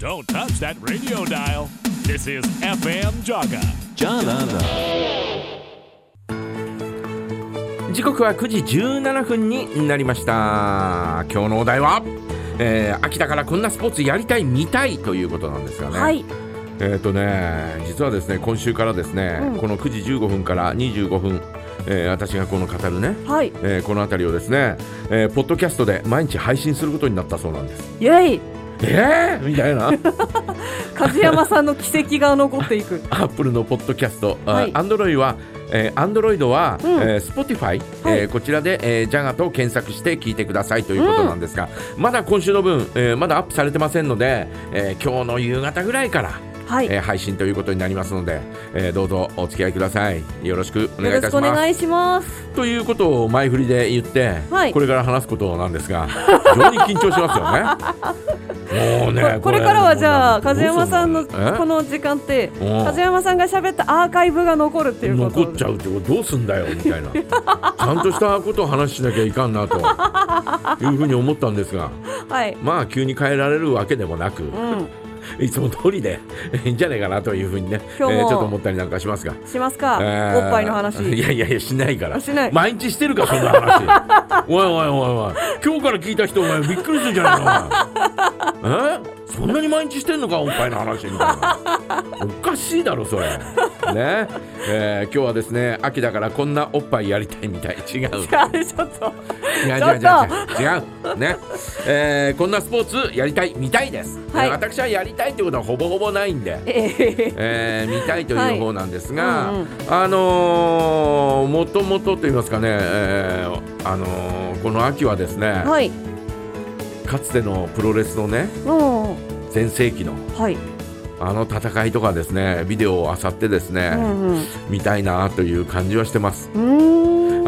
Don't touch that radio dial. This is FM Jaga. Janana. 時刻は9時17分になりました今日のお題は、えー秋だからこんなスポーツやりたい見たいということなんですがね、はい。えっ、とね実はですね今週からですね、うんこの9時15分から25分、えー私がこの語るね、はい。えーこの辺りをですね、えーポッドキャストで毎日配信することになったそうなんですイェイ。えー、みたいな。梶山さんの奇跡が残っていく。アップルのポッドキャスト、はい。アンドロイドは、えー、アンドロイドは、うん。えー、Spotify、はい。えーこちらで、えー、ジャガと検索して聞いてくださいということなんですが、まだ今週の分、えーまだアップされてませんので、えー今日の夕方ぐらいから、はい。えー配信ということになりますので、えーどうぞお付き合いください。よろしくお願いいたします。願いします。ということを前振りで言って、はい。これから話すことなんですが 非常に緊張しますよね。もうねこれからはじゃあ梶山さんのこの時間ってうん。梶山さんが喋ったアーカイブが残るっていうこと残っちゃうってことどうすんだよみたいな。ちゃんとしたことを話しなきゃいかんなと。いうふうに思ったんですが。はい。まあ急に変えられるわけでもなく、うん。いつも通りでいいんじゃないかなというふうにね、え今日もーちょっと思ったりなんかしますが、しますか？えーおっぱいの話。いやいやいやしないから。しない。毎日してるかそんな話。おいおいおいおい。今日から聞いた人お前びっくりするんじゃないの？お 前え？そんなに毎日してんのかおっぱいの話みたいな。おかしいだろそれ。ね。えー今日はですね秋だからこんなおっぱいやりたいみたい。違う。いやちょっと。違う違う違う違う。違う。ね、えーこんなスポーツやりたい見たいです、はい。えー私はやりたいってことはほぼほぼないんで。えええー見たいという方なんですが、はい。うんうん。あのーもともとと言いますかね、えーあのーこの秋はですね、はい。かつてのプロレスのねうん。全盛期のはい。あの戦いとかですねビデオを漁ってですね、うんうん。見たいなという感じはしてます。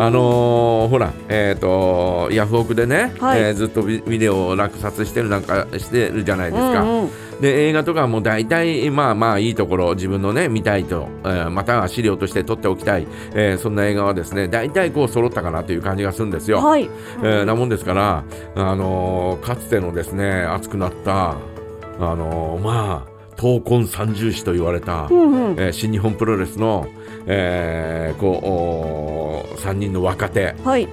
あのーほら、えー、とヤフオクでね、はいえーずっとビビデオを落札してるなんかしてるじゃないですか。うんうんで映画とかも大体まあまあいいところ自分のね見たいと、えーまたは資料として撮っておきたい、えーそんな映画はですね大体こう揃ったかなという感じがするんですよ。はい。えーなもんですから、あのーかつてのですね熱くなった、あのーまあ闘魂三重士と言われた、うんうん。えー新日本プロレスの、えーこ3人の若手はい。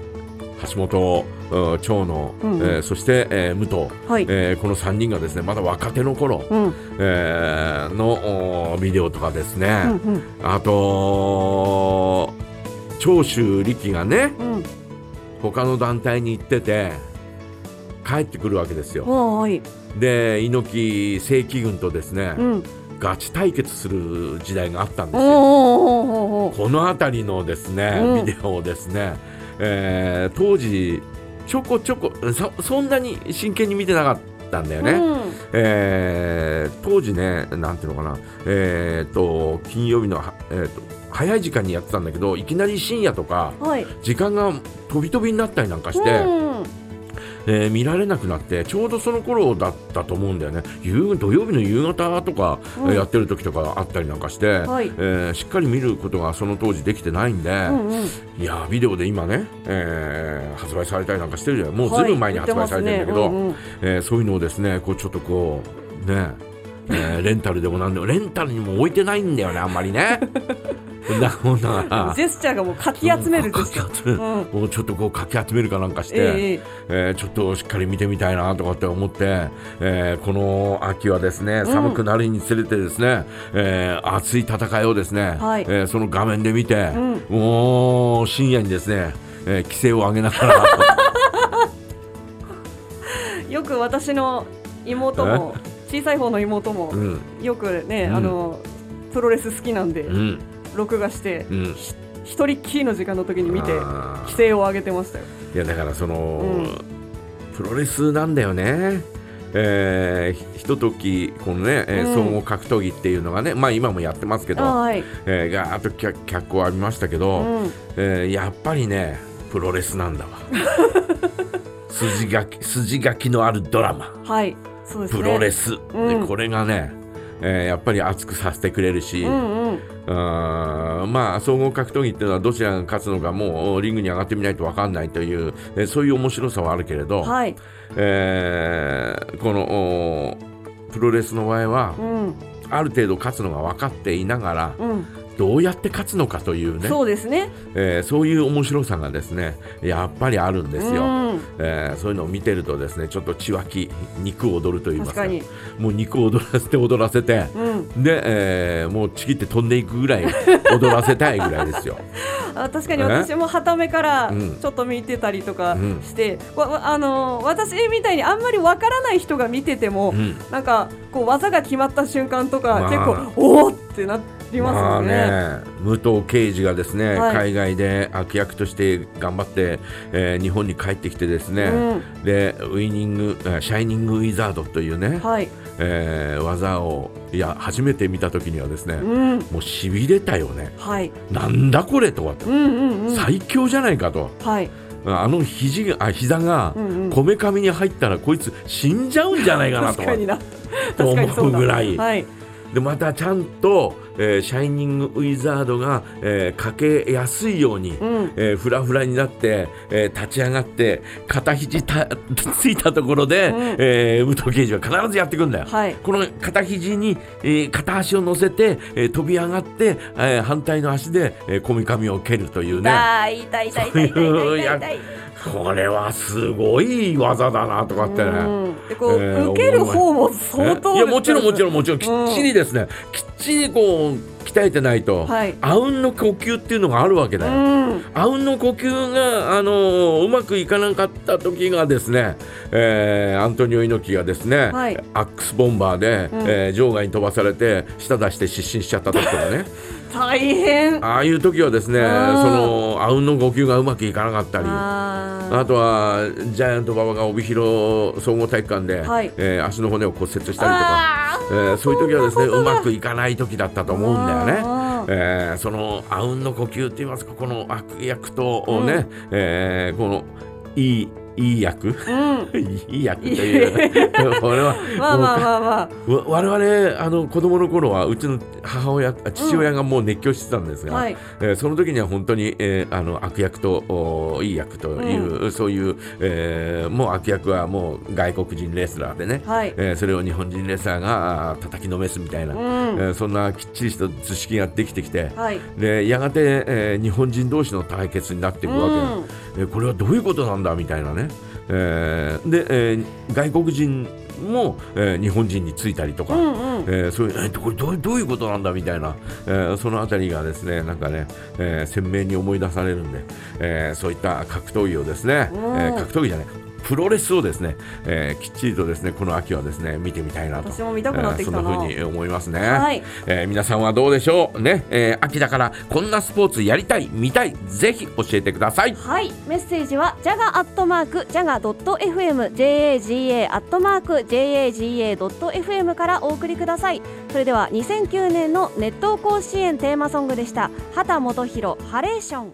橋本うん長野、うんうんえーそして、えー武藤、はい。えーこの3人がですねまだ若手の頃、うん。えーのおビデオとかですね、うんうん。あと長州力がねうん。他の団体に行ってて帰ってくるわけですよ。はい。で猪木正規軍とですね、うん。ガチ対決する時代があったんですよ。この辺りのですね、うんビデオをですね、えー当時ちょこちょこそそんなに真剣に見てなかったんだよね。うん。えー当時ね、なんていうのかな、えー、と金曜日のは、えー、と早い時間にやってたんだけど、いきなり深夜とか、はい。時間が飛び飛びになったりなんかして、うん。えー見られなくなって、ちょうどその頃だったと思うんだよね、夕土曜日の夕方とか、やってる時とかあったりなんかして、はい。えーしっかり見ることがその当時できてないんで、うんうん。いやービデオで今ね、えー発売されたりなんかしてるじゃん、もうずはいいぶん前に発売されてるんだけど。言ってますね。えーそういうのをですねこうちょっとこうね、えーレンタルでもなんでもレンタルにも置いてないんだよねあんまりね だもんだうんからうんジェスチャーがもうかき集めるかジェスチャ。もうちょっとこうかき集めるかなんかして、えええーちょっとしっかり見てみたいなとかって思って、えーこの秋はですね寒くなるにつれてですね、えー熱い戦いをですね、はい。えーその画面で見て、うもう深夜にですね、えー規制を上げながら。よく私の妹も小さい方の妹もうん。よくね、うん。あのプロレス好きなんで、うん録画してうん一人っきりの時間の時に見て規制を上げてましたよ。いやだからその、うんプロレスなんだよね。えーひひとときこのね、えーうん総合格闘技っていうのがねまあ今もやってますけど、はい。えー、ガーッと脚脚光浴びましたけど、うん。えーやっぱりねプロレスなんだわ 筋書き筋書きのあるドラマはい。そうですね。プロレス、うんでこれがね、えーやっぱり熱くさせてくれるし、うんうん。あーまあ総合格闘技っていうのはどちらが勝つのかもうリングに上がってみないと分かんないという、えーそういう面白さはあるけれど、はい。えーこのおプロレスの場合はうん。ある程度勝つのが分かっていながらうんどうやって勝つのかというね。そうですね。えーそういう面白さがですねやっぱりあるんですよ、うん。えーそういうのを見てるとですねちょっと血湧き肉を踊ると言いますか。もう肉を踊らせて踊らせてうん。で、えーもうちぎって飛んでいくぐらい踊らせたいぐらいですよ。あ確かに私もはためからうん。ちょっと見てたりとかうん。して、わわあの私みたいにあんまりわからない人が見てても、うん。なんかこう技が決まった瞬間とか、まあ。結構おおってなりますまあよね。ね、武藤敬司がですね、はい。海外で悪役として頑張って、えー日本に帰ってきてですね、うん。でウイニングあシャイニングウィザードというね、はい、えー技をいや初めて見た時にはですね、うん、もうしびれたよね。はい、なんだこれとかって、うんうんうん、最強じゃないかと。はい、あの肘があ膝がこめかみに入ったらこいつ死んじゃうんじゃないかなと。と思うぐらい。はい、でまたちゃんと、えーシャイニングウィザードが、えーかけやすいように、うん、えーフラフラになって、えー立ち上がって片肘たついたところで、うんえー武藤刑事は必ずやってくんだよ。はい、この片肘に、えー片足を乗せて、えー飛び上がって、えー反対の足でこみ、かみを蹴るというね痛い痛い痛い痛い痛い痛い。これはすごい技だなとかってね。うんでこう、えー受ける方も相当いやもちろんもちろんんもちろんきっちりですね、きっちりこう鍛えてないと、はい。あうんの呼吸っていうのがあるわけだよ。うん。あうんの呼吸が、あのーうまくいかなかった時がですね、えーアントニオ猪木がですね、はい。アックスボンバーで、うん。えー場外に飛ばされて舌出して失神しちゃった時とかね。大変。ああいう時はですねそうん。のあうんの呼吸がうまくいかなかったり。あとはジャイアント馬場が帯広総合体育館で、はい。えー足の骨を骨折したりとか、あえーそういう時はですねうまくいかない時だったと思うんだよね。えーそのあうんの呼吸って言いますかこの悪役とね、えーこのいいいい役？うん。いい役という。これはまあまあまあまあ。わ我々あの子供の頃はうちの母親あ父親がもう熱狂してたんですが、はい。えーその時には本当に、えーあの悪役とおいい役という、そういう、えーもう悪役はもう外国人レスラーでね、はい。えーそれを日本人レスラーが叩きのめすみたいな、うん。えーそんなきっちりした図式ができてきて、はい。でやがて、えー日本人同士の対決になっていくわけだ、うんえーこれはどういうことなんだみたいなね、えーで、えー外国人も、えー日本人についたりとか、うんうん。えーそういうえーこれどうどういうことなんだみたいな、えーそのあたりがですねなんかね、えー鮮明に思い出されるんで、えーそういった格闘技をですね、うん。えー格闘技じゃないプロレスをですね、えーきっちりとですねこの秋はですね見てみたいなと。私も見たくなってきたな。えーそんな風に思いますね、はい。えー皆さんはどうでしょうね、えー秋だからこんなスポーツやりたい見たいぜひ教えてください。はい。メッセージはジャガアットマークジャガドット FM JAGA アットマーク JAGA ドット FM からお送りください。それでは2009年の熱湯甲子園テーマソングでした。畑基博ハレーション